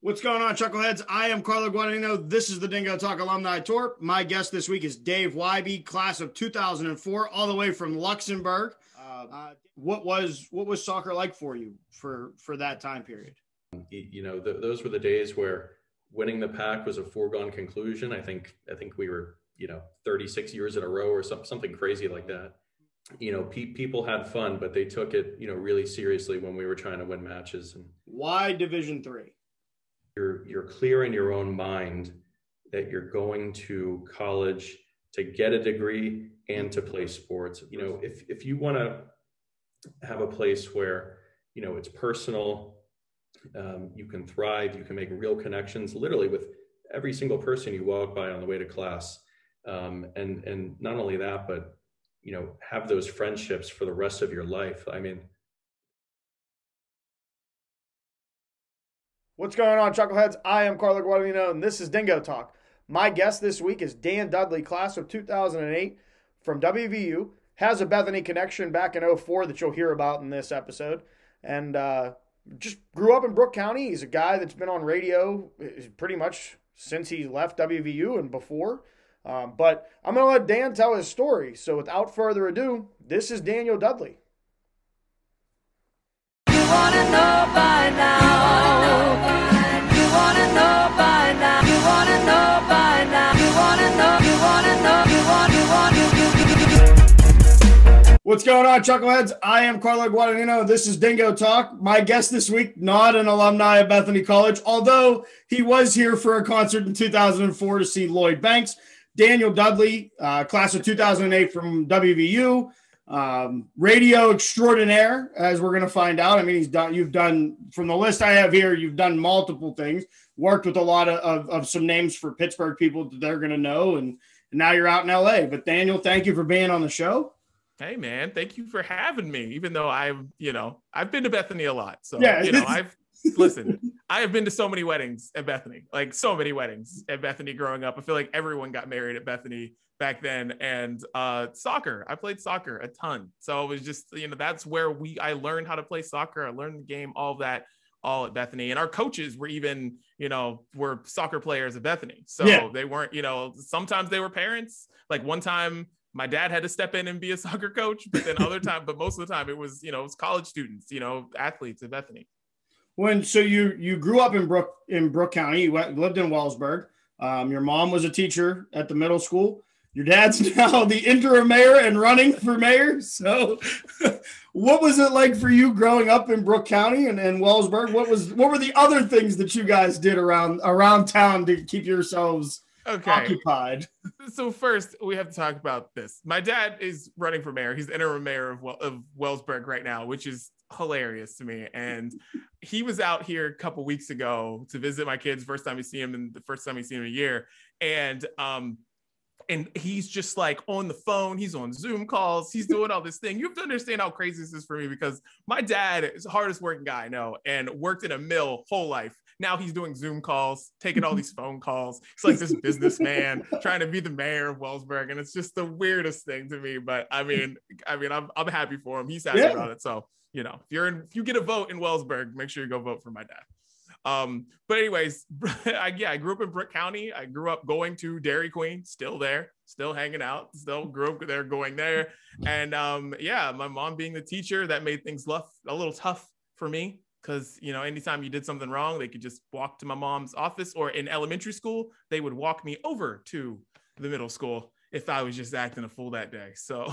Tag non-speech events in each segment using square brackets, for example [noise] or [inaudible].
What's going on, Chuckleheads? I am Carlo Guadagnino. This is the Dingo Talk Alumni Tour. My guest this week is Dave Wybe, class of 2004, all the way from Luxembourg. Uh, what was what was soccer like for you for for that time period? You know, th- those were the days where winning the pack was a foregone conclusion. I think I think we were you know 36 years in a row or some, something crazy like that. You know, pe- people had fun, but they took it you know really seriously when we were trying to win matches. And why Division Three? you're you're clear in your own mind that you're going to college to get a degree and to play sports you know if if you want to have a place where you know it's personal um, you can thrive you can make real connections literally with every single person you walk by on the way to class um, and and not only that but you know have those friendships for the rest of your life i mean What's going on, Chuckleheads? I am Carlo Guadagnino, and this is Dingo Talk. My guest this week is Dan Dudley, class of 2008 from WVU. Has a Bethany connection back in 04 that you'll hear about in this episode. And uh, just grew up in Brooke County. He's a guy that's been on radio pretty much since he left WVU and before. Um, but I'm going to let Dan tell his story. So without further ado, this is Daniel Dudley. What's going on, Chuckleheads? I am Carlo Guadagnino. This is Dingo Talk. My guest this week, not an alumni of Bethany College, although he was here for a concert in 2004 to see Lloyd Banks. Daniel Dudley, uh, class of 2008 from WVU, um, radio extraordinaire, as we're going to find out. I mean, he's done. You've done from the list I have here. You've done multiple things. Worked with a lot of, of, of some names for Pittsburgh people that they're going to know, and, and now you're out in LA. But Daniel, thank you for being on the show. Hey man, thank you for having me. Even though I've, you know, I've been to Bethany a lot, so yeah, you know, [laughs] I've listen. I have been to so many weddings at Bethany, like so many weddings at Bethany growing up. I feel like everyone got married at Bethany back then. And uh soccer i played soccer a ton. So it was just you know that's where we i learned how to play soccer. I learned the game all of that all at bethany. And our coaches were even you know were soccer players at bethany. So yeah. they weren't you know sometimes they were parents. Like one time my dad had to step in and be a [laughs] soccer coach but then other time but most of the time it was you know it was college students you know athletes at bethany when so you you grew up in brooke in Brooke county you lived in wellsburg um, your mom was a teacher at the middle school your dad's [laughs] now the interim mayor and running for mayor. So, [laughs] what was it like for you growing up in Brooke County and, and Wellsburg? What was what were the other things that you guys did around around town to keep yourselves okay. occupied? [laughs] So first, we have to talk about this. My dad is running for mayor. He's the interim mayor of, of Wellsburg right now, which is hilarious to me. And [laughs] he was out here a couple weeks ago to visit my kids. First time we see him, and the first time we see him in a year. And um, and he's just like on the phone he's on zoom calls he's doing all this thing you have to understand how crazy this is for me because my dad is the hardest working guy i know and worked in a mill whole life now he's doing zoom calls taking all these [laughs] phone calls he's like this businessman trying to be the mayor of wellsburg and it's just the weirdest thing to me but i mean i mean i'm, I'm happy for him he's happy yeah. about it so you know if you're in if you get a vote in wellsburg make sure you go vote for my dad um, but anyways, [laughs] I, yeah, I grew up in Brooke County. I grew up going to Dairy Queen, still there, still hanging out, still grew up there, going there. And um, yeah, my mom being the teacher, that made things tough, a little tough for me because you know anytime you did something wrong they could just walk to my mom's office or in elementary school they would walk me over to the middle school if I was just acting a fool that day. So,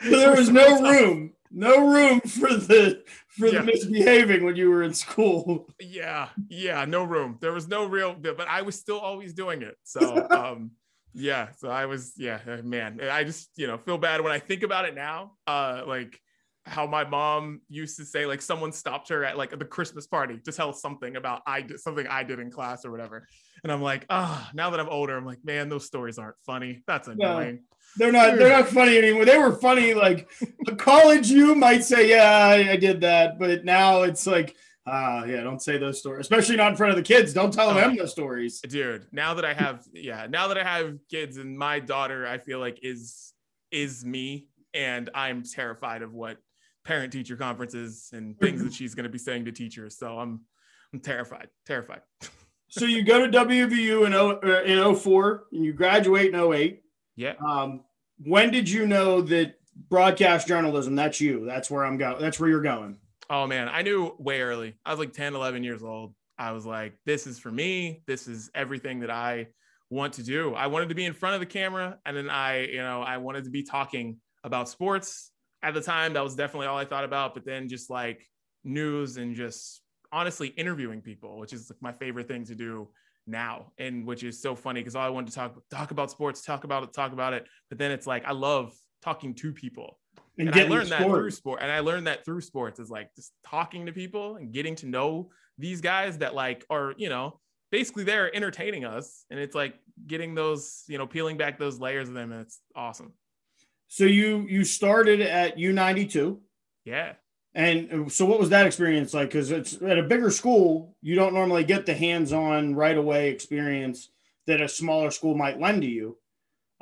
[laughs] there was no [laughs] room, no room for the for yeah. the misbehaving when you were in school. [laughs] Yeah, yeah, no room. There was no real, but I was still always doing it. So, um, yeah, so I was, yeah, man, I just you know feel bad when I think about it now. Uh, like how my mom used to say like someone stopped her at like the Christmas party to tell something about I did something I did in class or whatever. And I'm like, ah, oh, now that I'm older, I'm like, man, those stories aren't funny. That's annoying. No, they're not they're not funny [laughs] anymore. They were funny like a college you might say, yeah, I, I did that, but now it's like Ah, uh, yeah, don't say those stories, especially not in front of the kids. Don't tell oh, them those stories. Dude, now that I have yeah, now that I have kids and my daughter I feel like is is me and I'm terrified of what parent teacher conferences and things that she's going to be saying to teachers. So I'm I'm terrified, terrified. [laughs] so you go to WVU in, o, uh, in 04 and you graduate in 08. Yeah. Um, when did you know that broadcast journalism, that's you, that's where I'm going, that's where you're going? Oh man, I knew way early. I was like 10, 11 years old. I was like, this is for me. This is everything that I want to do. I wanted to be in front of the camera and then I, you know, I wanted to be talking about sports. At the time, that was definitely all I thought about, but then just like news and just honestly interviewing people, which is like my favorite thing to do now and which is so funny because all I wanted to talk talk about sports, talk about it, talk about it, but then it's like I love talking to people. And, and I learned that through sport. And I learned that through sports is like just talking to people and getting to know these guys that like are, you know, basically they're entertaining us. And it's like getting those, you know, peeling back those layers of them. And it's awesome. So you you started at U92. Yeah. And so what was that experience like? Because it's at a bigger school, you don't normally get the hands-on right away experience that a smaller school might lend to you.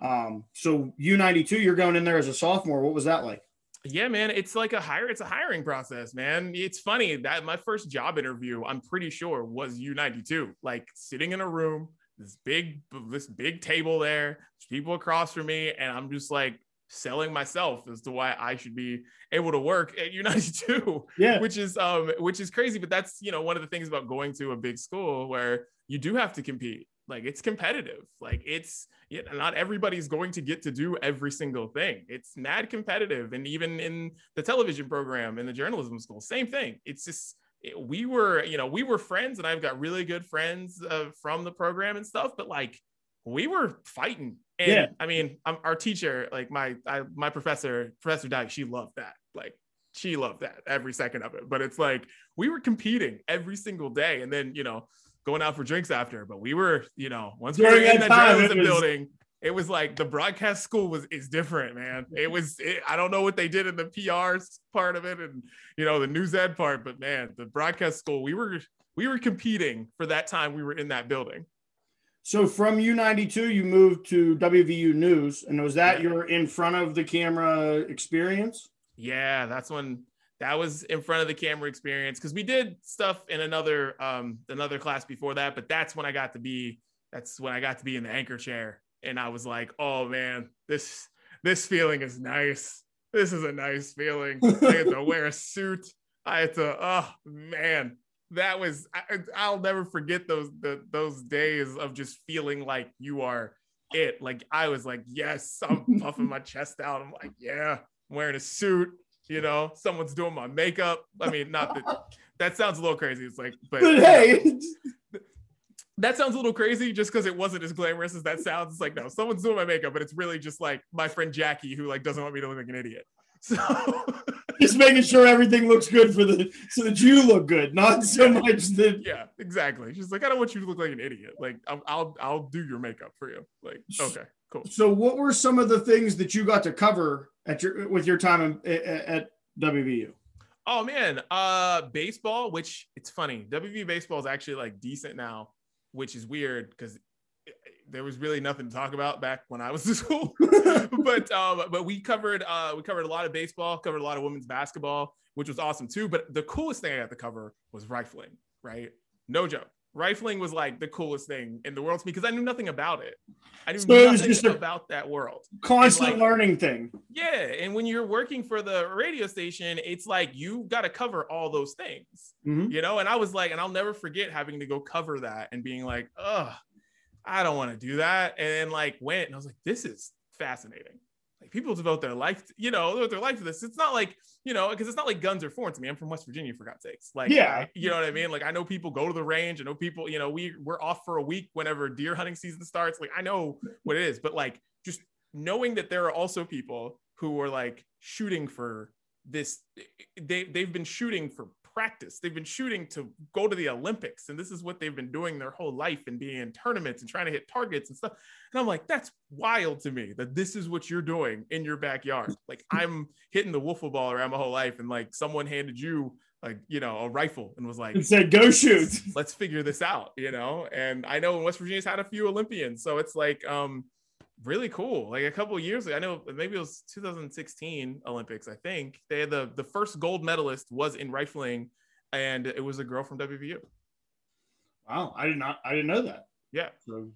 Um, so U92, you're going in there as a sophomore. What was that like? Yeah, man, it's like a hire. It's a hiring process, man. It's funny that my first job interview, I'm pretty sure, was U92. Like sitting in a room, this big, this big table there, people across from me, and I'm just like selling myself as to why I should be able to work at U92. [laughs] Yeah, which is um, which is crazy, but that's you know one of the things about going to a big school where you do have to compete. Like it's competitive. Like it's yeah, not everybody's going to get to do every single thing. It's mad competitive. And even in the television program in the journalism school same thing. It's just it, we were you know we were friends and i've got really good friends uh, from the program and stuff but like we were fighting and yeah. i mean I'm, our teacher like my I, my professor professor dyke she loved that like she loved that every second of it but it's like we were competing every single day and then you know going out for drinks after. But we were, you know, once we were in that journalism was... building, it was like the broadcast school was is different, man. It was it, I don't know what they did in the PRs part of it and you know the news ed part, but man, the broadcast school we were we were competing for that time we were in that building. So from U92, you moved to WVU News, and was that yeah. your in front of the camera experience? Yeah, that's when that was in front of the camera experience because we did stuff in another um another class before that but that's when i got to be that's when i got to be in the anchor chair and i was like oh man this this feeling is nice this is a nice feeling i had to wear a suit i had to oh man that was I, will never forget those the, those days of just feeling like you are it like i was like yes i'm [laughs] puffing my chest out i'm like yeah i'm wearing a suit you know, someone's doing my makeup. I mean, not that [laughs] that sounds a little crazy. It's like, but, but hey, that sounds a little crazy just because it wasn't as glamorous as that sounds. It's like, no, someone's doing my makeup, but it's really just like my friend Jackie who like doesn't want me to look like an idiot. So [laughs] just making sure everything looks good for the so that you look good, not so much that [laughs] yeah, exactly. She's like, I don't want you to look like an idiot. Like I'll I'll, I'll do your makeup for you. Like okay, cool. So what were some of the things that you got to cover at your with your time in, at WVU? Oh man, uh, baseball. Which it's funny. WVU baseball is actually like decent now, which is weird because there was really nothing to talk about back when I was in [laughs] school. [laughs] but um, but we covered uh, we covered a lot of baseball, covered a lot of women's basketball, which was awesome too. But the coolest thing I got to cover was rifling. Right, no joke rifling was like the coolest thing in the world to me because I knew nothing about it. I knew so nothing about that world. Constant like, learning thing. Yeah. And when you're working for the radio station, it's like you got to cover all those things, mm-hmm. you know? And I was like, and I'll never forget having to go cover that and being like, oh, I don't want to do that. And then like went and I was like, this is fascinating like people devote their life, to, you know, devote their life to this. It's not like, you know, because it's not like guns are foreign to me. I'm from West Virginia, for God's sakes. Like, yeah, you know what I mean? Like, I know people go to the range. I know people, you know, we we're off for a week whenever deer hunting season starts. Like, I know what it is, but like, just knowing that there are also people who are like shooting for this, they they've been shooting for practice. They've been shooting to go to the Olympics, and this is what they've been doing their whole life and being in tournaments and trying to hit targets and stuff. And I'm like, that's wild to me that this is what you're doing in your backyard. [laughs] Like I'm hitting the wiffle ball around my whole life, and like someone handed you like you know a rifle and was like and said go shoot let's figure this out you know and i know west virginia's had a few olympians so it's like um really cool. Like a couple years ago, I know maybe it was 2016 Olympics. I think they had the the first gold medalist was in rifling, and it was a girl from WVU. Wow, I did not. I didn't know that. Yeah. So,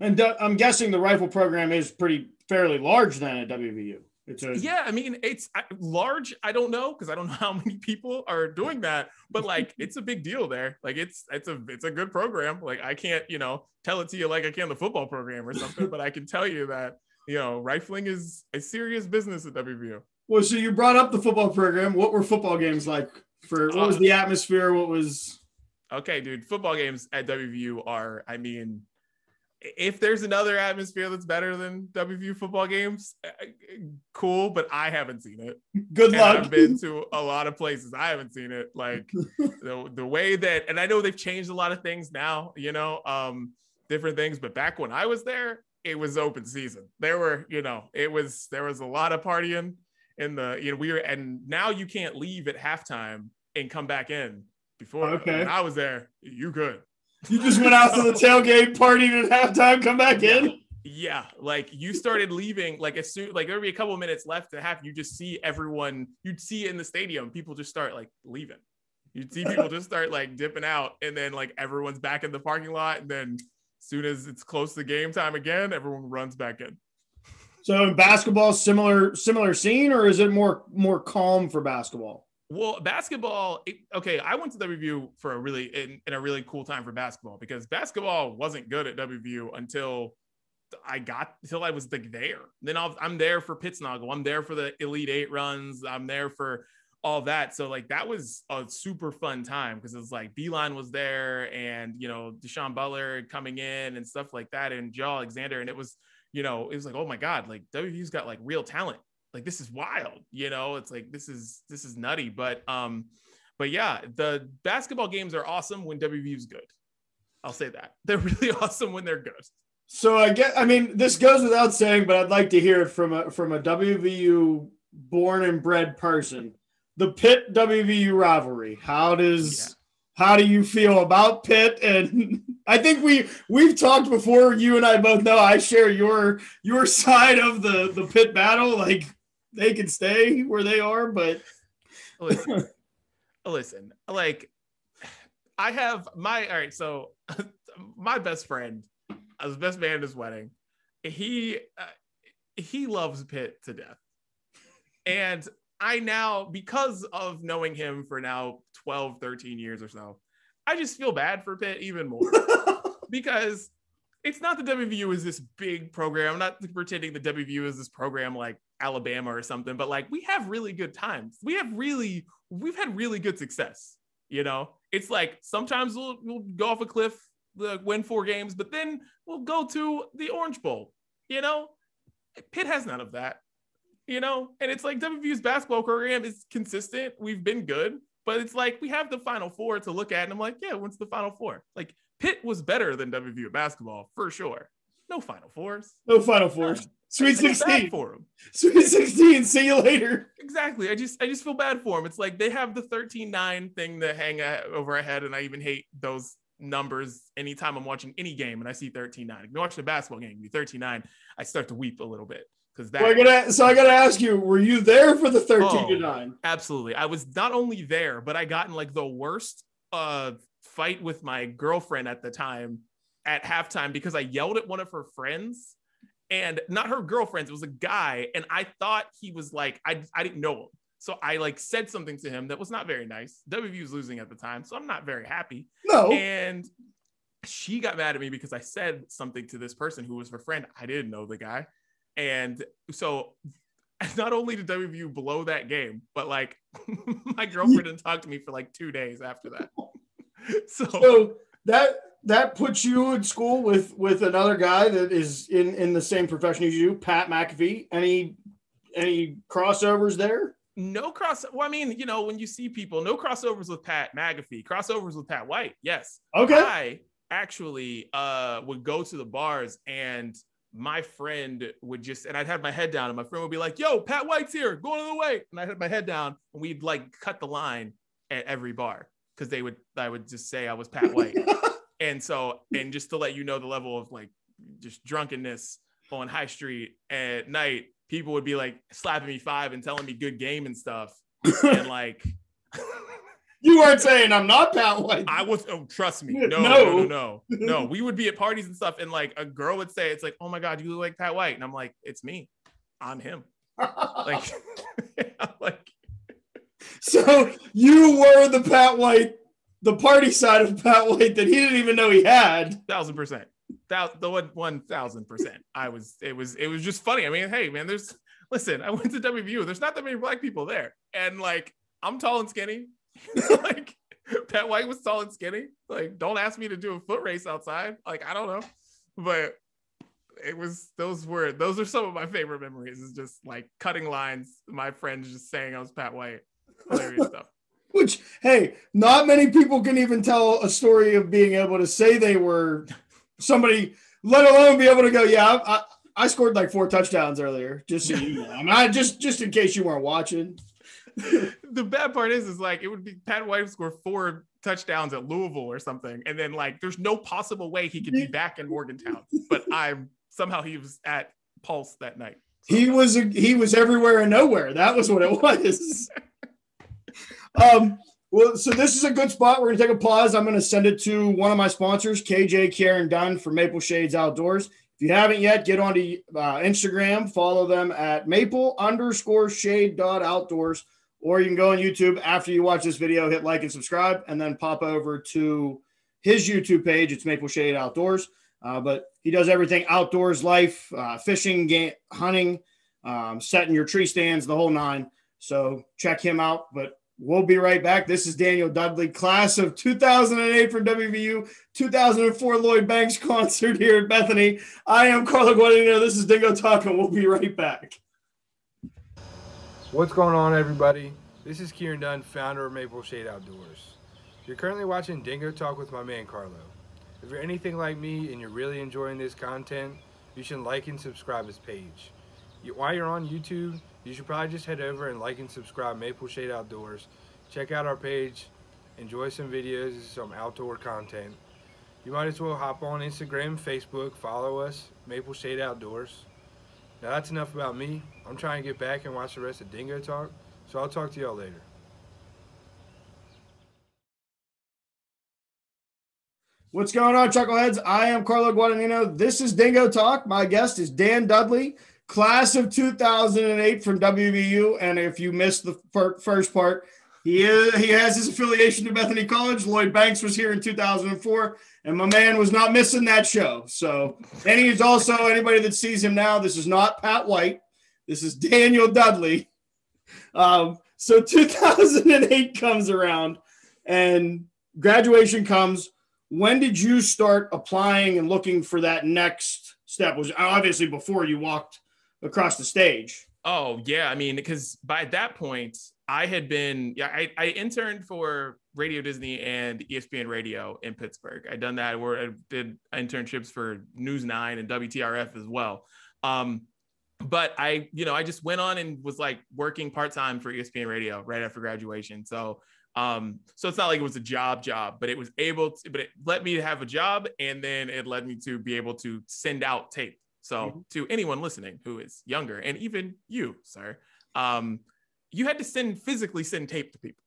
and uh, I'm guessing the rifle program is pretty fairly large then at WVU. It's a yeah. I mean, it's large. I don't know because I don't know how [laughs] many people are doing that, but like, it's a big deal there. Like, it's it's a it's a good program. Like, I can't you know tell it to you like I can the football program or something, but I can tell you that you know rifling is a serious business at WVU. Well, so you brought up the football program. What were football games like? For what was uh, the atmosphere? What was Okay, dude. Football games at WVU are, I mean, if there's another atmosphere that's better than WVU football games, uh, cool, but I haven't seen it. good And luck? I've been to a lot of places. I haven't seen it. Like [laughs] the, the way that, and I know they've changed a lot of things now, you know, um, different things, but back when I was there, it was open season. There were, you know, it was, there was a lot of partying in the, you know, we were, and now you can't leave at halftime and come back in. Before Okay. I was there, you could. You just went out to the tailgate, partied at halftime, come back in. Yeah, like you started leaving, like as soon like there'd be a couple minutes left to half. you just see everyone, you'd see in the stadium, people just start like leaving. You'd see people just start like dipping out, and then like everyone's back in the parking lot, and then as soon as it's close to game time again, everyone runs back in. So in basketball, similar similar scene, or is it more more calm for basketball? Well, basketball. It, okay, I went to WVU for a really in, in a really cool time for basketball because basketball wasn't good at WVU until I got until I was like there. Then I'll, I'm there for Pittsnogle. I'm there for the Elite Eight runs. I'm there for all that. So like that was a super fun time because it was like Beilein was there and you know Da'Sean Butler coming in and stuff like that and Joe Alexander and it was you know it was like oh my god like WVU's got like real talent like this is wild you know it's like this is this is nutty but um but yeah the basketball games are awesome when wvu's good i'll say that [laughs] they're really [laughs] awesome when they're good So I get. I mean, this goes without saying, but I'd like to hear it from a from a WVU born and bred person. The Pitt WVU rivalry. How does how do you feel about Pitt? And [laughs] I think we we've talked before. You and I both know I share your your side of the the Pitt battle. Like they can stay where they are, but listen. [laughs] Listen. Like i have my all right so [laughs] my best friend I was best man at his wedding he uh, he loves pitt to death. And i now because of knowing him for now 12 13 years or so i just feel bad for pitt even more. [laughs] Because it's not the WVU is this big program. I'm not pretending the WVU is this program like Alabama or something, but like we have really good times. We have really, we've had really good success. You know, it's like sometimes we'll, we'll go off a cliff, uh, win four games, but then we'll go to the Orange Bowl. You know, Pitt has none of that. You know, and it's like WVU's basketball program is consistent. We've been good, but it's like we have the Final Four to look at, and I'm like, yeah, when's the Final Four? Like Pitt was better than WVU basketball for sure. No Final Fours. no Final Fours. Sweet I sixteen. for them. Sweet sixteen. See you later. Exactly. I just I just feel bad for them. It's like they have the 13-9 thing to hang over our head, and I even hate those numbers anytime I'm watching any game and I see 13-9. If you watch the basketball game, you 13-9, I start to weep a little bit because that Well, I gotta, so I got to ask you: Were you there for the thirteen to Oh. nine? Absolutely. I was not only there, but I got in like the worst uh fight with my girlfriend at the time at halftime because I yelled at one of her friends and not her girlfriends, it was a guy and I thought he was like I I didn't know him. So I like said something to him that was not very nice. WV was losing at the time, so I'm not very happy. No. And she got mad at me because I said something to this person who was her friend. I didn't know the guy. And so [laughs] not only did WVU blow that game, but like [laughs] my [laughs] girlfriend didn't talk to me for like two days after that. So, so that that puts you in school with with another guy that is in in the same profession as you, Pat McAfee. Any any crossovers there? no cross. Well, I mean, you know, when you see people, no crossovers with Pat McAfee, crossovers with Pat White. Yes. Okay. I actually uh would go to the bars and my friend would just and I'd have my head down and my friend would be like, "Yo, Pat White's here, going to the way," and I had my head down and we'd like cut the line at every bar because they would I would just say I was Pat White, [laughs] and so and just to let you know the level of like just drunkenness on High Street at night, people would be like slapping me five and telling me good game and stuff. and [laughs] like you weren't saying I'm not Pat White. I was oh trust me. [laughs] No, no, no, no, no. no. We would be at parties and stuff, and like a girl would say, It's like, oh my god, you look like Pat White. And I'm like, it's me. I'm him. like, [laughs] like so you were the Pat White, the party side of Pat White that he didn't even know he had. Thousand percent. That the one one thousand percent. I was it was it was just funny. I mean, hey man, there's listen, I went to WVU. There's not that many black people there. And like I'm tall and skinny. [laughs] like Pat White was tall and skinny. Like, don't ask me to do a foot race outside. Like, I don't know. But it was those were those are some of my favorite memories. Is just like cutting lines, my friends just saying I was Pat White. Hilarious [laughs] stuff. Which, hey, not many people can even tell a story of being able to say they were somebody, let alone be able to go, yeah, I, I scored like four touchdowns earlier. Just so you know, I mean, I, just just in case you weren't watching. the bad part is, is like it would be Pat White score four touchdowns at Louisville or something, and then like there's no possible way he could be back in Morgantown, but I'm somehow he was at Pulse that night. So. He was he was everywhere and nowhere. That was what it [laughs] was. Um. Well, so this is a good spot. We're gonna take a pause. I'm gonna send it to one of my sponsors, KJ Kieran Dunn for Maple Shades Outdoors. If you haven't yet, get onto uh, Instagram, follow them at maple underscore shade dot outdoors or you can go on YouTube after you watch this video, hit like and subscribe, and then pop over to his YouTube page. It's Maple Shade Outdoors. Uh, but he does everything outdoors life, uh, fishing, game, hunting, um, setting your tree stands, the whole nine. So check him out. But we'll be right back. This is Daniel Dudley, class of 2008 from WVU, 2004 Lloyd Banks [laughs] concert here at Bethany. I am Carlo Guadagnino. This is Dingo Talk, and we'll be right back. What's going on, everybody? This is Kieran Dunn, founder of Maple Shade Outdoors. You're currently watching Dingo Talk with my man Carlo. If you're anything like me and you're really enjoying this content, you should like and subscribe his page. While you're on YouTube, you should probably just head over and like and subscribe Maple Shade Outdoors. Check out our page, enjoy some videos, some outdoor content. You might as well hop on Instagram, Facebook, follow us, Maple Shade Outdoors. Now that's enough about me. I'm trying to get back and watch the rest of Dingo Talk, so I'll talk to y'all later. What's going on, Chuckleheads? I am Carlo Guadagnino. This is Dingo Talk. My guest is Dan Dudley, class of 2008 from WVU. And if you missed the first part, he is, he has his affiliation to Bethany College. Lloyd Banks was here in 2004, and my man was not missing that show. So, and he's also anybody that sees him now. This is not Pat White. This is Daniel Dudley. Um, so 2008 comes around, and graduation comes. When did you start applying and looking for that next step? Was obviously before you walked across the stage. Oh yeah, I mean, because by that point, I had been, yeah, I, I interned for Radio Disney and ESPN Radio in Pittsburgh. I'd done that where I did internships for News Nine and WTRF as well. Um, but I, you know, I just went on and was like working part time for ESPN Radio right after graduation. So, um, so it's not like it was a job job, but it was able to, but it let me have a job, and then it led me to be able to send out tape. So mm-hmm. to anyone listening who is younger, and even you, sir, um, you had to send physically send tape to people.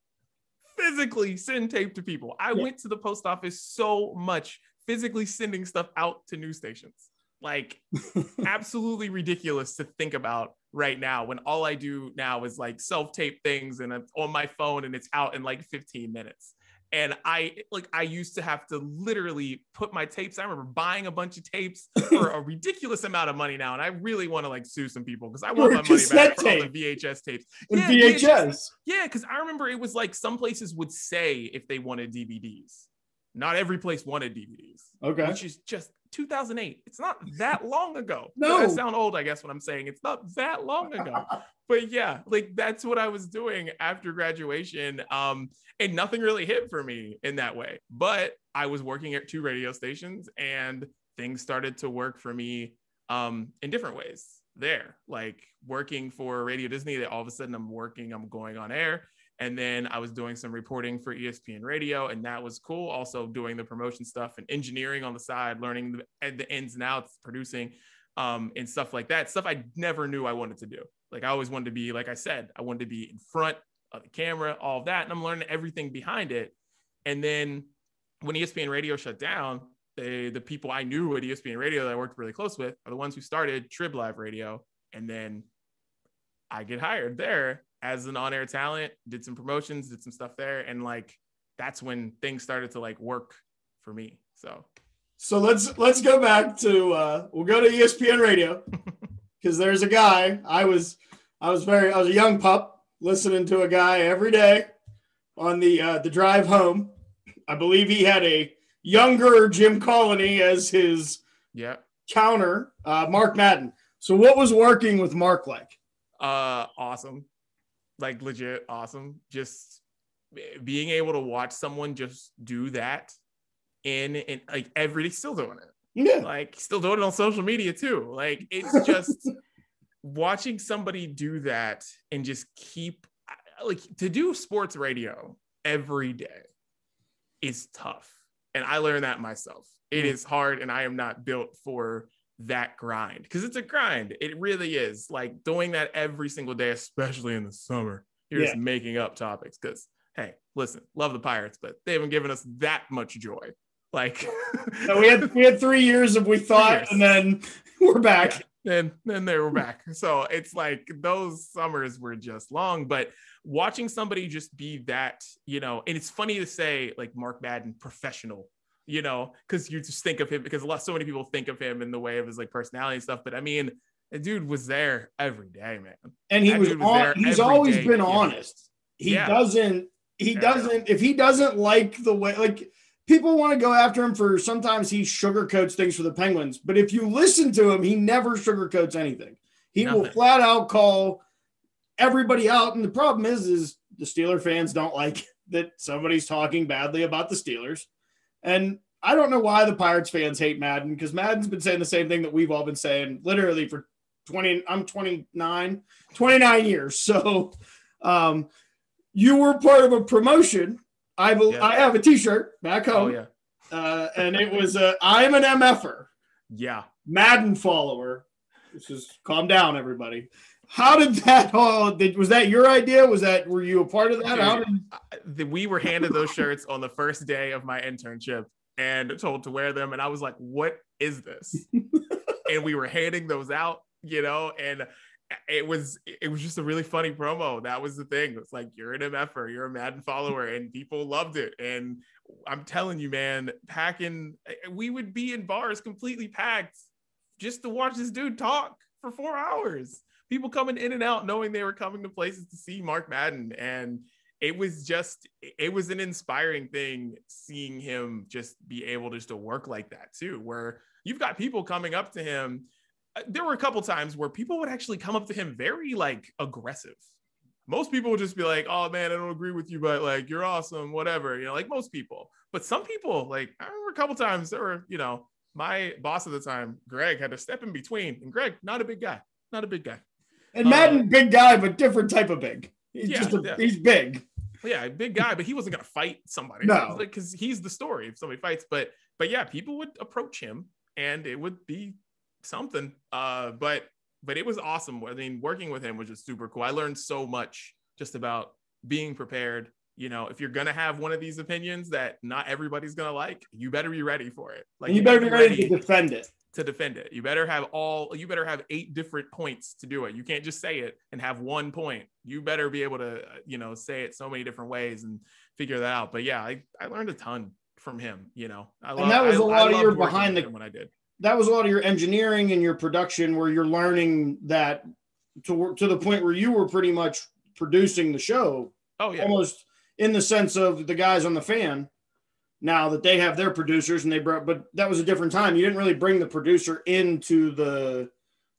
Physically send tape to people. I yeah. went to the post office so much, physically sending stuff out to news stations. Like [laughs] absolutely ridiculous to think about right now when all I do now is like self-tape things and I'm on my phone and it's out in like 15 minutes and I like I used to have to literally put my tapes. I remember buying a bunch of tapes [laughs] for a ridiculous amount of money now, and I really want to like sue some people because I want my money back for all the VHS tapes. And yeah, VHS. VHS. Yeah, because I remember it was like some places would say if they wanted DVDs. Not every place wanted DVDs. Okay. Which is just 2008. It's not that long ago. [laughs] no. I sound old, I guess, when I'm saying it's not that long ago. [laughs] but yeah, like that's what I was doing after graduation. Um, and nothing really hit for me in that way. But I was working at two radio stations and things started to work for me um, in different ways there. Like working for Radio Disney, that all of a sudden I'm working, I'm going on air. And then I was doing some reporting for ESPN Radio, and that was cool. Also, doing the promotion stuff and engineering on the side, learning the, the ins and outs, producing. um, and stuff like that. Stuff I never knew I wanted to do. Like I always wanted to be, like I said, I wanted to be in front of the camera, all of that, and I'm learning everything behind it. And then when ESPN Radio shut down, they, the people I knew at ESPN Radio that I worked really close with are the ones who started Trib Live Radio, and then I get hired there as an on-air talent, did some promotions, did some stuff there, and like that's when things started to like work for me. So so let's let's go back to uh we'll go to ESPN radio [laughs] because there's a guy I was I was very I was a young pup listening to a guy every day on the uh the drive home. I believe he had a younger Jim Colony as his yeah counter, uh Mark Madden. So what was working with Mark like? Uh awesome like legit awesome. Just being able to watch someone just do that in and like everybody's still doing it. Yeah. Like still doing it on social media too. Like it's [laughs] just watching somebody do that and just keep like to do sports radio every day is tough. And I learned that myself. It mm. is hard and I am not built for that grind because it's a grind. It really is like doing that every single day, especially in the summer. You're yeah. just making up topics because, hey, listen, love the Pirates, but they haven't given us that much joy. Like, [laughs] no, we had we had three years of we thought, and then [laughs] we're back. Yeah. And then they were back. So it's like those summers were just long, but watching somebody just be that, you know, and it's funny to say like Mark Madden professional you know, because you just think of him because a lot so many people think of him in the way of his like personality and stuff. But I mean, the dude was there every day, man. And he that was, was on, he's always day, been honest. He yeah. doesn't he yeah. doesn't if he doesn't like the way like people want to go after him for sometimes he sugarcoats things for the Penguins, but if you listen to him, he never sugarcoats anything. He Nothing. will flat out call everybody out. And the problem is, is the Steeler fans don't like [laughs] that somebody's talking badly about the Steelers. And I don't know why the Pirates fans hate Madden because Madden's been saying the same thing that we've all been saying literally for 20, I'm 29, 29 years. So um, you were part of a promotion. I will, yeah. I have a t-shirt back home. Oh, yeah. Uh, and it was uh, I'm an MFer. Yeah. Madden follower. This is calm down, everybody. How did that all? Did, was that your idea? Was that were you a part of that? Did... We were handed those shirts on the first day of my internship and told to wear them, and I was like, "What is this?" [laughs] and we were handing those out, you know, and it was it was just a really funny promo. That was the thing. It's like you're an MFer, you're a Madden follower, and people loved it. And I'm telling you, man, packing, eh, we would be in bars completely packed just to watch this dude talk for four hours people coming in and out knowing they were coming to places to see Mark Madden. And it was just, it was an inspiring thing seeing him just be able just to work like that too, where you've got people coming up to him. Uh, there were a couple times where people would actually come up to him very like aggressive. Most people would just be like, "Oh man, I don't agree with you, but like you're awesome, whatever." You know, like most people. But some people, like I remember a couple times, there were, you know, my boss at the time, Greg, had to step in between, and Greg, not a big guy, not a big guy. And Madden, um, big guy, but different type of big. He's yeah, just a, yeah. he's big. Yeah, big guy, but he wasn't gonna fight somebody. No, because like, he's the story if somebody fights. But but yeah, people would approach him, and it would be something. Uh, but but it was awesome. I mean, working with him was just super cool. I learned so much just about being prepared. You know, if you're gonna have one of these opinions that not everybody's gonna like, you better be ready for it. Like and you better be ready, ready to defend it to defend it. You better have all you better have eight different points to do it. You can't just say it and have one point. You better be able to, you know, say it so many different ways and figure that out. But yeah, I, I learned a ton from him, you know. I and that was a lot I, of your behind the when I did. That was a lot of your engineering and your production where you're learning that to to the point where you were pretty much producing the show. Oh yeah. Almost in the sense of the guys on the fan now that they have their producers and they brought but that was a different time. You didn't really bring the producer into the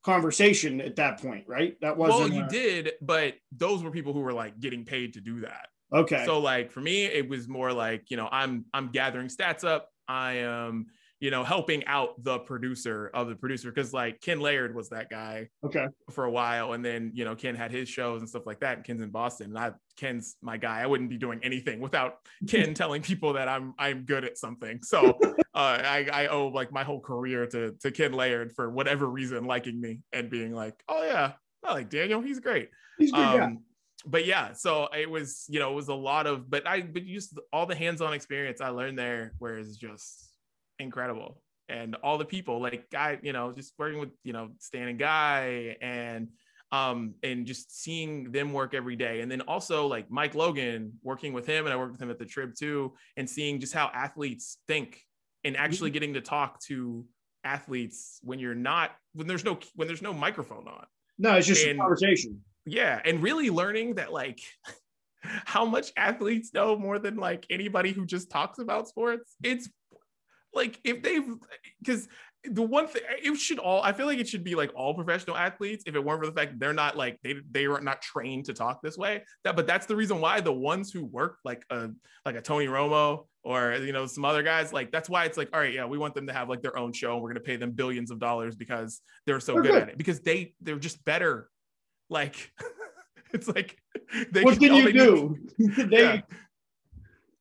conversation at that point right? That wasn't well you a... did but those were people who were like getting paid to do that. Okay. So like for me it was more like you know i'm i'm gathering stats up. I am you know, helping out the producer of the producer because like Ken Laird was that guy Okay. for a while, and then you know Ken had his shows and stuff like that. And Ken's in Boston, and I Ken's my guy. I wouldn't be doing anything without [laughs] Ken telling people that I'm I'm good at something. So [laughs] uh, I I owe like my whole career to to Ken Laird for whatever reason liking me and being like, oh yeah, I like Daniel. He's great. He's good. Um, but yeah, so it was, you know, it was a lot of, but I, but just all the hands-on experience I learned there, where it's just incredible, and all the people, like guy, you know, just working with, you know, Stan and Guy, and um, and just seeing them work every day, and then also like Mike Logan, working with him, and I worked with him at the Trib too, and seeing just how athletes think, and actually getting to talk to athletes when you're not when there's no when there's no microphone on. No, it's just a and- conversation. yeah and really learning that like [laughs] how much athletes know more than like anybody who just talks about sports. It's like if they've because the one thing it should all i feel like it should be like all professional athletes if it weren't for the fact that they're not like they they are not trained to talk this way that but that's the reason why the ones who work like a like a tony romo or you know some other guys like that's why it's like all right yeah we want them to have like their own show and we're going to pay them billions of dollars because they're so good, good. at it because they they're just better [laughs] like [laughs] it's like they what can you they need- do? [laughs] they Yeah.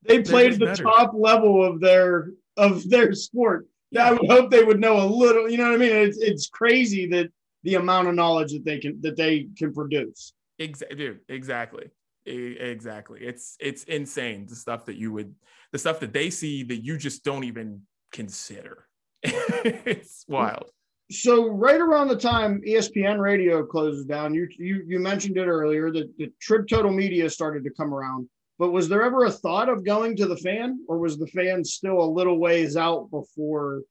they played the better. top level of their of their sport. I would hope they would know a little. You know what I mean? It's it's crazy that the amount of knowledge that they can that they can produce. Exactly, dude. Exactly. Exactly. It's it's insane the stuff that you would the stuff that they see that you just don't even consider. [laughs] it's wild. So right around the time ESPN Radio closes down, you you you mentioned it earlier that the Trib Total Media started to come around. But was there ever a thought of going to the fan, or was the fan still a little ways out before?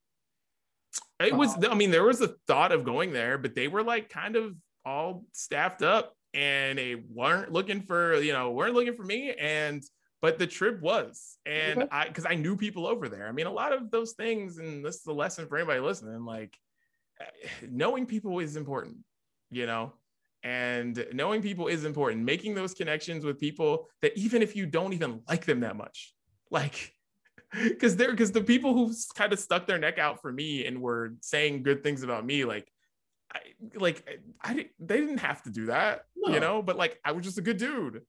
It was Uh-huh. I mean there was a thought of going there, but they were like kind of all staffed up and they weren't looking for, you know, weren't looking for me and but the Trib was and Okay. i because i knew people over there i mean a lot of those things and this is a lesson for anybody listening like knowing people is important you know and knowing people is important making those connections with people that even if you don't even like them that much like [laughs] because they're because the people who kind of stuck their neck out for me and were saying good things about me like I, like I di- they didn't have to do that, No. you know, but like I was just a good dude.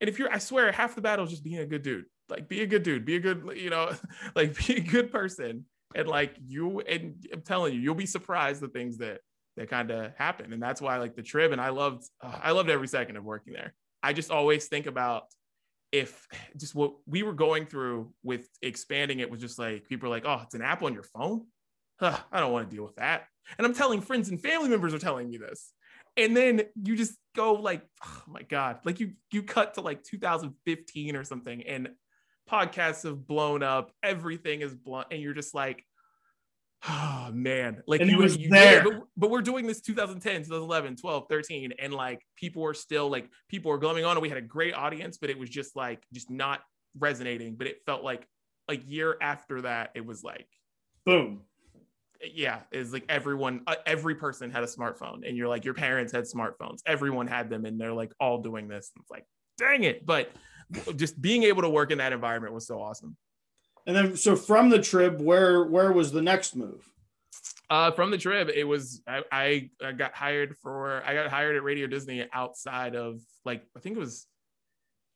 And if you're, I swear, half the battle is just being a good dude. Like, be a good dude, be a good, you know, [laughs] like be a good person. And like you, and I'm telling you, you'll be surprised the things that that kind of happened. And that's why, like the trib, and I loved, uh, I loved every second of working there. I just always think about if [sighs] just what we were going through with expanding it was just like people are like, oh, it's an app on your phone. Huh, I don't want to deal with that. And I'm telling friends and family members are telling me this. And then you just go like, [sighs] oh my God, like you you cut to like 2015 or something, and podcasts have blown up, everything is blunt, and you're just like, oh man, like And you was you there. but, but we're doing this 2010, 2011, 12, 13, and like people are still like people are glowing on, and we had a great audience, but it was just like just not resonating. But it felt like a year after that, it was like Boom. yeah is like everyone uh, every person had a smartphone and you're like your parents had smartphones everyone had them and they're like all doing this and it's like dang it but just being able to work in that environment was so awesome And then, so from the trib, where where was the next move? uh from the Trib it was I, I i got hired for i got hired at radio disney outside of like i think it was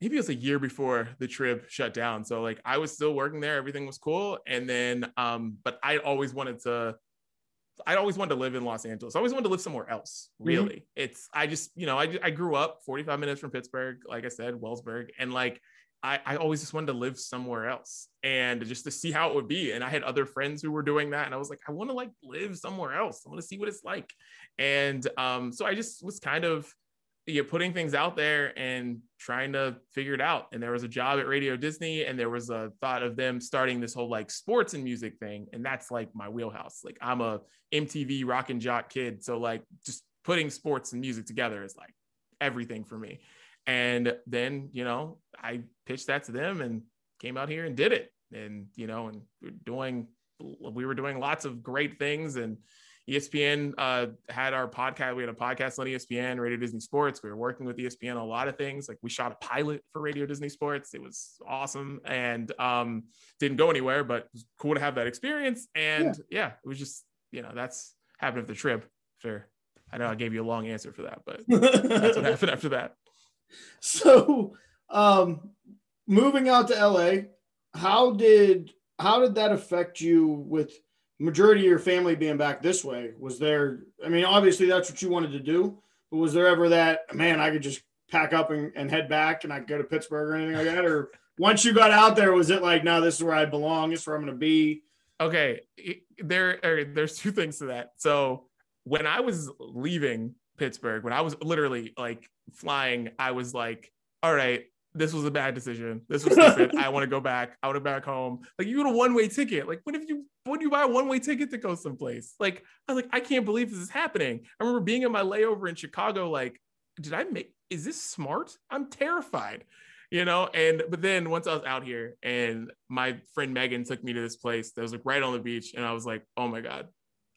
maybe it was a year before the Trib shut down so like i was still working there everything was cool and then um but i always wanted to I always wanted to live in Los Angeles. I always wanted to live somewhere else. Really, it's I just you know I I grew up 45 minutes from Pittsburgh, like I said, Wellsburg, and like I I always just wanted to live somewhere else and just to see how it would be. And I had other friends who were doing that, and I was like, I want to like live somewhere else. I want to see what it's like. And um, so I just was kind of you know, putting things out there and trying to figure it out. And there was a job at Radio Disney, and there was a thought of them starting this whole like sports and music thing. And that's like my wheelhouse. Like I'm a MTV rock and jock kid. So like just putting sports and music together is like everything for me. And then, you know, I pitched that to them and came out here and did it. And, you know, and we're doing, we were doing lots of great things and, ESPN uh, had our podcast. We had a podcast on ESPN, Radio Disney Sports. We were working with ESPN on a lot of things. Like we shot a pilot for Radio Disney Sports. It was awesome and um, didn't go anywhere, but it was cool to have that experience. And yeah, yeah it was just you know that's happened with the Trib. Sure, I know I gave you a long answer for that, but [laughs] that's what happened after that. [laughs] So, um, moving out to LA, how did how did that affect you with majority of your family being back this way? Was there, I mean, obviously that's what you wanted to do, but was there ever that, man, I could just pack up and, and head back and I could go to Pittsburgh or anything like that? Or once you got out there, was it like, no, this is where I belong, this is where I'm going to be? Okay. There, er, there's two things to that. So when I was leaving Pittsburgh, when I was literally like flying, I was like, all right, this was a bad decision. This was stupid. I want to go back. I want to back home. Like you get a one way ticket. Like when if you when do you buy a one way ticket to go someplace? Like I was like I can't believe this is happening. I remember being in my layover in Chicago. Like did I make? Is this smart? I'm terrified. You know, and but then once I was out here and my friend Megan took me to this place that was like right on the beach, and I was like, oh my god,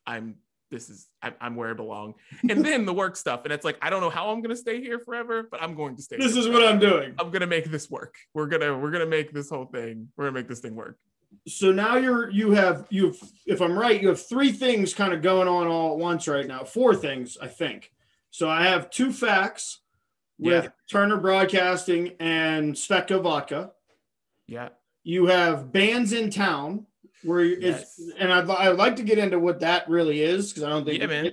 I'm this is I'm, where I belong. And then the work stuff, and it's like I don't know how I'm gonna stay here forever, but I'm going to stay. This is forever. what I'm doing. I'm gonna make this work. We're gonna we're gonna make this whole thing. We're gonna make this thing work. So now you're you have you've if I'm right, you have three things kind of going on all at once right now. Four things, I think. So I have two facts with yeah. Turner Broadcasting and Svedka Vodka. Yeah. You have bands in town where yes. and I'd, I'd like to get into what that really is because I don't think yeah, man.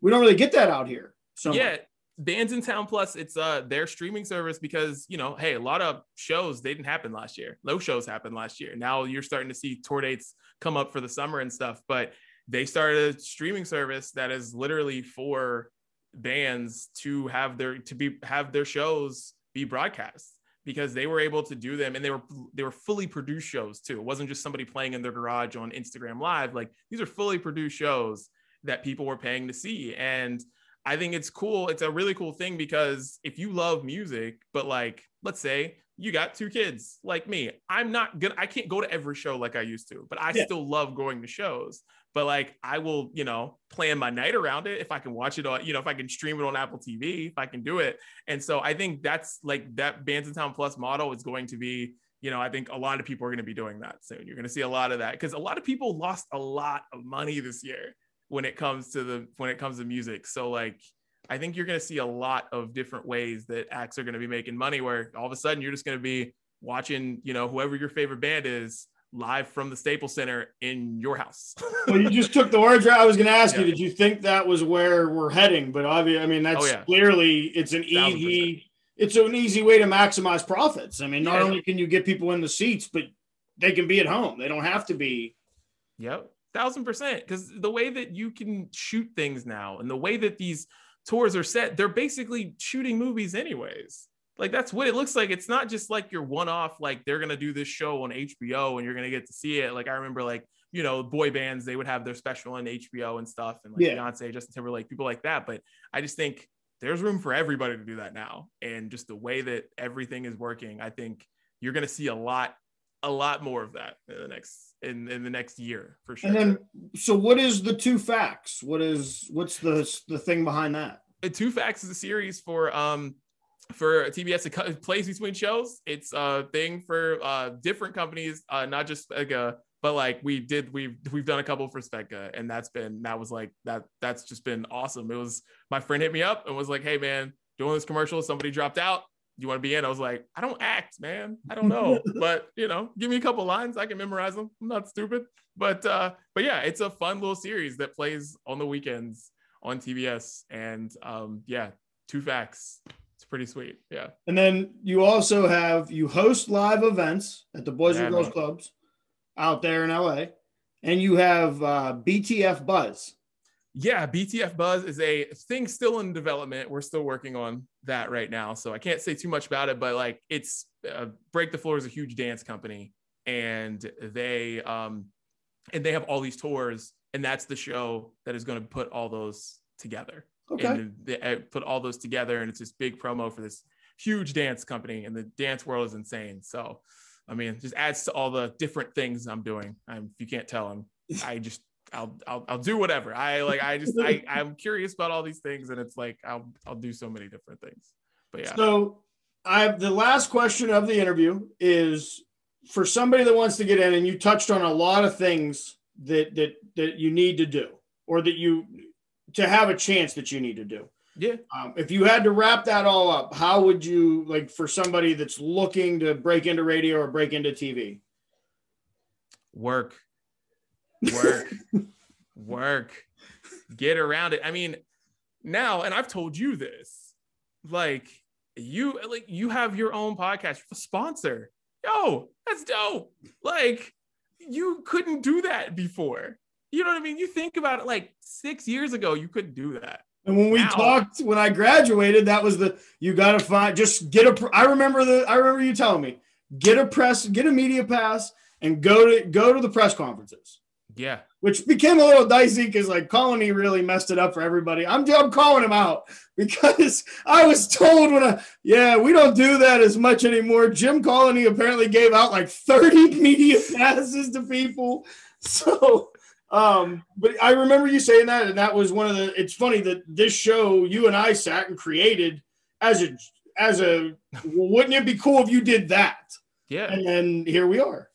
We don't really get that out here. So yeah, Bands in Town Plus, it's uh their streaming service because you know, hey, a lot of shows they didn't happen last year. No shows happened last year. Now you're starting to see tour dates come up for the summer and stuff, but they started a streaming service that is literally for bands to have their to be have their shows be broadcast because they were able to do them and they were they were fully produced shows too. It wasn't just somebody playing in their garage on Instagram live. Like these are fully produced shows that people were paying to see. And I think it's cool. It's a really cool thing because if you love music, but like let's say you got two kids like me, I'm not gonna I can't go to every show like I used to, but I yeah. still love going to shows but like I will, you know, plan my night around it if I can watch it on, you know, if I can stream it on Apple TV, if I can do it. And so I think that's like that Bands in Town Plus model is going to be, you know, I think a lot of people are going to be doing that soon. You're going to see a lot of that because a lot of people lost a lot of money this year when it comes to the when it comes to music. So like I think you're going to see a lot of different ways that acts are going to be making money where all of a sudden you're just going to be watching, you know, whoever your favorite band is live from the Staples Center in your house. [laughs] well, you just took the words right. I was going to ask yeah. you, did you think that was where we're heading? But obviously, I mean, that's oh, yeah. clearly it's an easy, it's an easy way to maximize profits. I mean, not yeah. only can you get people in the seats, but they can be at home. They don't have to be. Yep, thousand percent. Because the way that you can shoot things now, and the way that these tours are set, they're basically shooting movies anyways like that's what it looks like. It's not just like your one off, like they're gonna do this show on HBO and you're gonna get to see it. Like I remember like, you know, boy bands, they would have their special on HBO and stuff, and like yeah. Beyonce, Justin Timberlake, people like that. But I just think there's room for everybody to do that now. And just the way that everything is working, I think you're gonna see a lot, a lot more of that in the next in, in the next year for sure. And then so what is the two facts? What is what's the the thing behind that? The two facts is a series for um for TBS to cut plays between shows. It's a thing for uh, different companies, uh, not just Svedka, but like we did, we've we've done a couple for Svedka, and that's been that was like that that's just been awesome. It was my friend hit me up and was like, "Hey man, doing this commercial, somebody dropped out. You want to be in?" I was like, "I don't act, man. I don't know, [laughs] but you know, give me a couple lines, I can memorize them. I'm not stupid." But uh, but yeah, it's a fun little series that plays on the weekends on TBS, and um, yeah, two facts pretty sweet. Yeah. And then you also have you host live events at the Boys yeah, and Girls. Clubs out there in LA, and you have uh, BTF Buzz. Yeah, BTF Buzz is a thing still in development. We're still working on that right now, so I can't say too much about it. But like, it's uh, Break the Floor is a huge dance company, and they um, and they have all these tours, and that's the show that is going to put all those together. Okay. And they uh, put all those together, and it's this big promo for this huge dance company, and the dance world is insane. So, I mean, just adds to all the different things I'm doing. I'm, if you can't tell, I'm, [laughs] I just I'll, I'll I'll do whatever. I like I just I [laughs] I'm curious about all these things and it's like I'll I'll do so many different things. But yeah. So I the last question of the interview is for somebody that wants to get in and you touched on a lot of things that that that you need to do or that you to have a chance that you need to do. Yeah. Um, if you had to wrap that all up, how would you like for somebody that's looking to break into radio or break into TV? Work, work, [laughs] work, get around it. I mean, now, and I've told you this, like you, like you have your own podcast, sponsor. Yo, that's dope. Like you couldn't do that before. You know what I mean? You think about it like six years ago, you couldn't do that. And when we Now- talked, when I graduated, that was the you got to find just get a. I remember the. I remember you telling me get a press, get a media pass, and go to go to the press conferences, Yeah. which became a little dicey because like Colony really messed it up for everybody. I'm I'm calling him out [laughs] because I was told when I yeah we don't do that as much anymore. Jim Colony apparently gave out like 30 [laughs] media passes to people, so. Um, but I remember you saying that, and that was one of the. It's funny that this show you and I sat and created as a as a. Wouldn't it be cool if you did that? Yeah. And then here we are.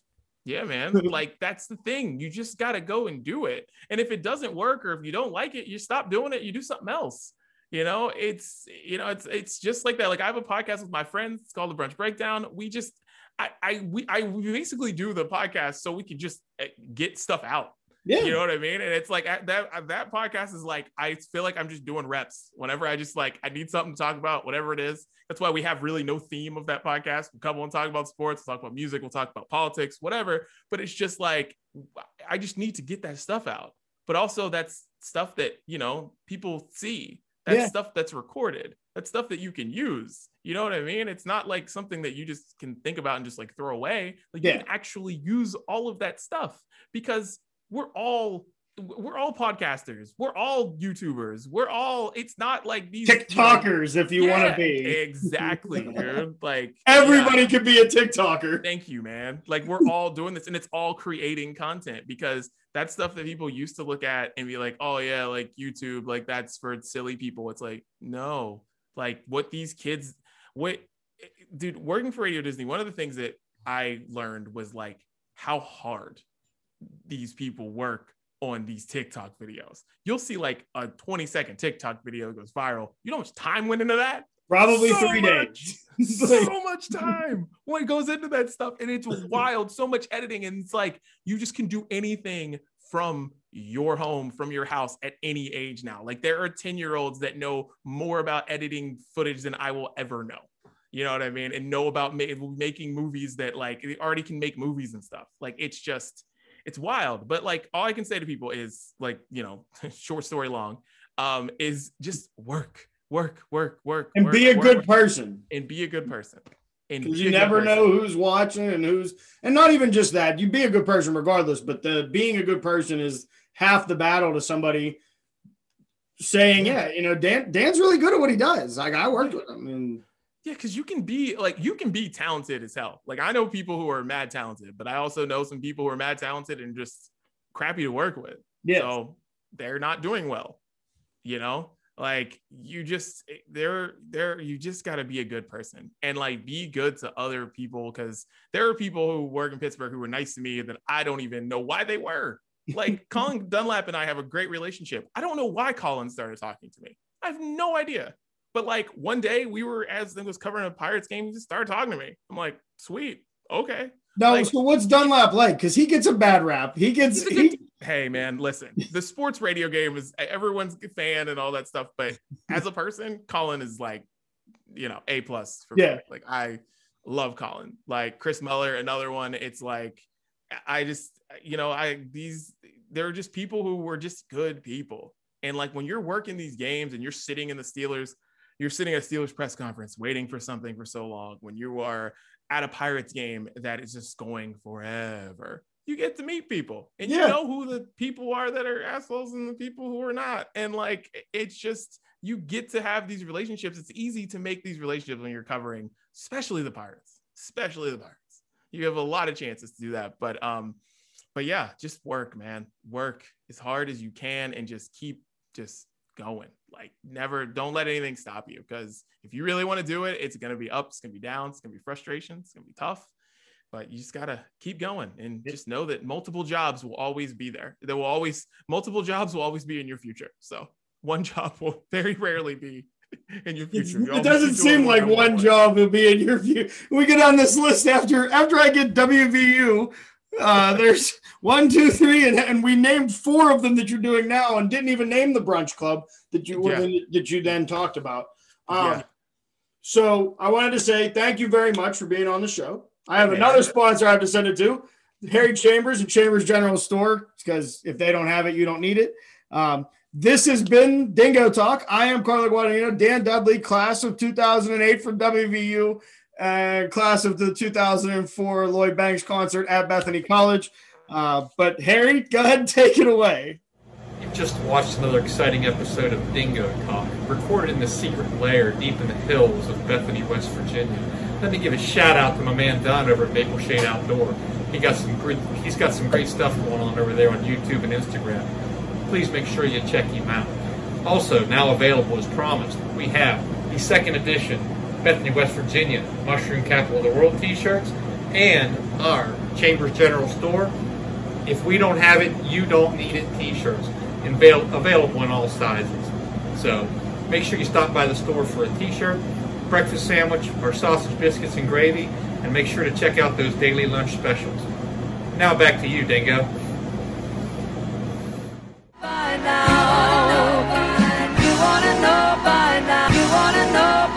Yeah, man. [laughs] Like that's the thing. You just got to go and do it. And if it doesn't work or if you don't like it, you stop doing it, you do something else. You know, it's you know, it's it's just like that. Like I have a podcast with my friends, it's called The Brunch Breakdown. We just I I we I we basically do the podcast so we can just eh, get stuff out. Yeah. You know what I mean? And it's like at that that podcast is like I feel like I'm just doing reps. Whenever I just like I need something to talk about, whatever it is. That's why we have really no theme of that podcast. We'll come on talk about sports, we'll talk about music, we'll talk about politics, whatever. But it's just like I just need to get that stuff out. But also that's stuff that you know people see. That's Yeah. stuff that's recorded. That's stuff that you can use. You know what I mean? It's not like something that you just can think about and just like throw away. Like you can actually use all of that stuff because we're all we're all podcasters. We're all YouTubers. We're all. It's not like these TikTokers, if you want to be. exactly, [laughs] dude. Like Everybody yeah, could be a TikToker. Thank you, man. Like we're all doing this, and it's all creating content because that's stuff that people used to look at and be like, "Oh yeah, like YouTube, like that's for silly people." It's like, no, like what these kids, what, dude, working for Radio Disney. One of the things that I learned was like how hard these people work on these TikTok videos. You'll see like a 20 second TikTok video goes viral. You know how much time went into that? Probably So three much. days. [laughs] so much time when it goes into that stuff and it's [laughs] wild so much editing and it's like you just can do anything from your home from your house at any age now like there are 10 year olds that know more about editing footage than i will ever know you know what i mean and know about ma- making movies that like they already can make movies and stuff like it's just it's wild but like all i can say to people is like you know [laughs] short story long um is just work work work work and work, be a work, good work person. and be a good person. And you never know who's watching and who's, and not even just that. You be a good person regardless, but the being a good person is half the battle to somebody saying, "Yeah, you know, Dan Dan's really good at what he does." Like I worked with him, and Yeah, because you can be like you can be talented as hell. Like I know people who are mad talented, but I also know some people who are mad talented and just crappy to work with. yeah, So they're not doing well. You know, like you just eh, they're they're you just got to be a good person and like be good to other people because there are people who work in Pittsburgh who were nice to me that I don't even know why they were. [laughs] Like Colin Dunlap and I have a great relationship. I don't know why Colin started talking to me. I have no idea. But like one day we were as I was covering a Pirates game, he just started talking to me. I'm like, sweet, okay. no. like- so what's Dunlap like? Because he gets a bad rap. He gets he, hey man, listen, the sports radio game is everyone's fan and all that stuff, but as a person, Colin is like, you know, a plus for Yeah. me. Like I love Colin. Like Chris Mueller, another one. It's like I just, you know, I these there are just people who were just good people. And like when you're working these games and you're sitting in the Steelers, you're sitting at a Steelers press conference waiting for something for so long. When you are at a Pirates game that is just going forever, you get to meet people and Yeah. you know who the people are that are assholes and the people who are not. And like it's just you get to have these relationships. It's easy to make these relationships when you're covering, especially the Pirates, especially the Pirates. You have a lot of chances to do that. But um, but yeah, just work, man. Work as hard as you can and just keep just going. Like never, don't let anything stop you. Because if you really want to do it, it's gonna be up, it's gonna be down, it's gonna be frustration, it's gonna be tough. But you just gotta keep going and just know that multiple jobs will always be there. There will always multiple jobs will always be in your future. So one [laughs] job will very rarely be in your future. it doesn't seem like one job will be in your future. We get on this list after after I get WVU. Uh, there's one, two, three, and, and we named four of them that you're doing now, and didn't even name the brunch club that you yeah. that you then talked about. Um, yeah. So I wanted to say thank you very much for being on the show. I have another sponsor I have to send it to, Harry Chambers and Chambers General Store, because if they don't have it, you don't need it. Um, this has been Dingo Talk. I am Carlo Guadagnino, Dan Dudley, class of 2008 from WVU, and class of the 2004 Lloyd Banks concert at Bethany College. Uh, but Harry, go ahead and take it away. You've just watched another exciting episode of Dingo Talk, recorded in the secret lair deep in the hills of Bethany, West Virginia. Let me give a shout out to my man Don over at Maple Shade Outdoor. He got some great, he's got some great stuff going on over there on YouTube and Instagram please make sure you check him out. Also, now available as promised, we have the second edition Bethany, West Virginia, Mushroom Capital of the World t shirts, and our Chambers General Store. If we don't have it, you don't need it t shirts, avail- available in all sizes. So make sure you stop by the store for a t shirt, breakfast sandwich, or sausage biscuits and gravy, and make sure to check out those daily lunch specials. Now back to you, Dingo. By now, you wanna know by now, you wanna know.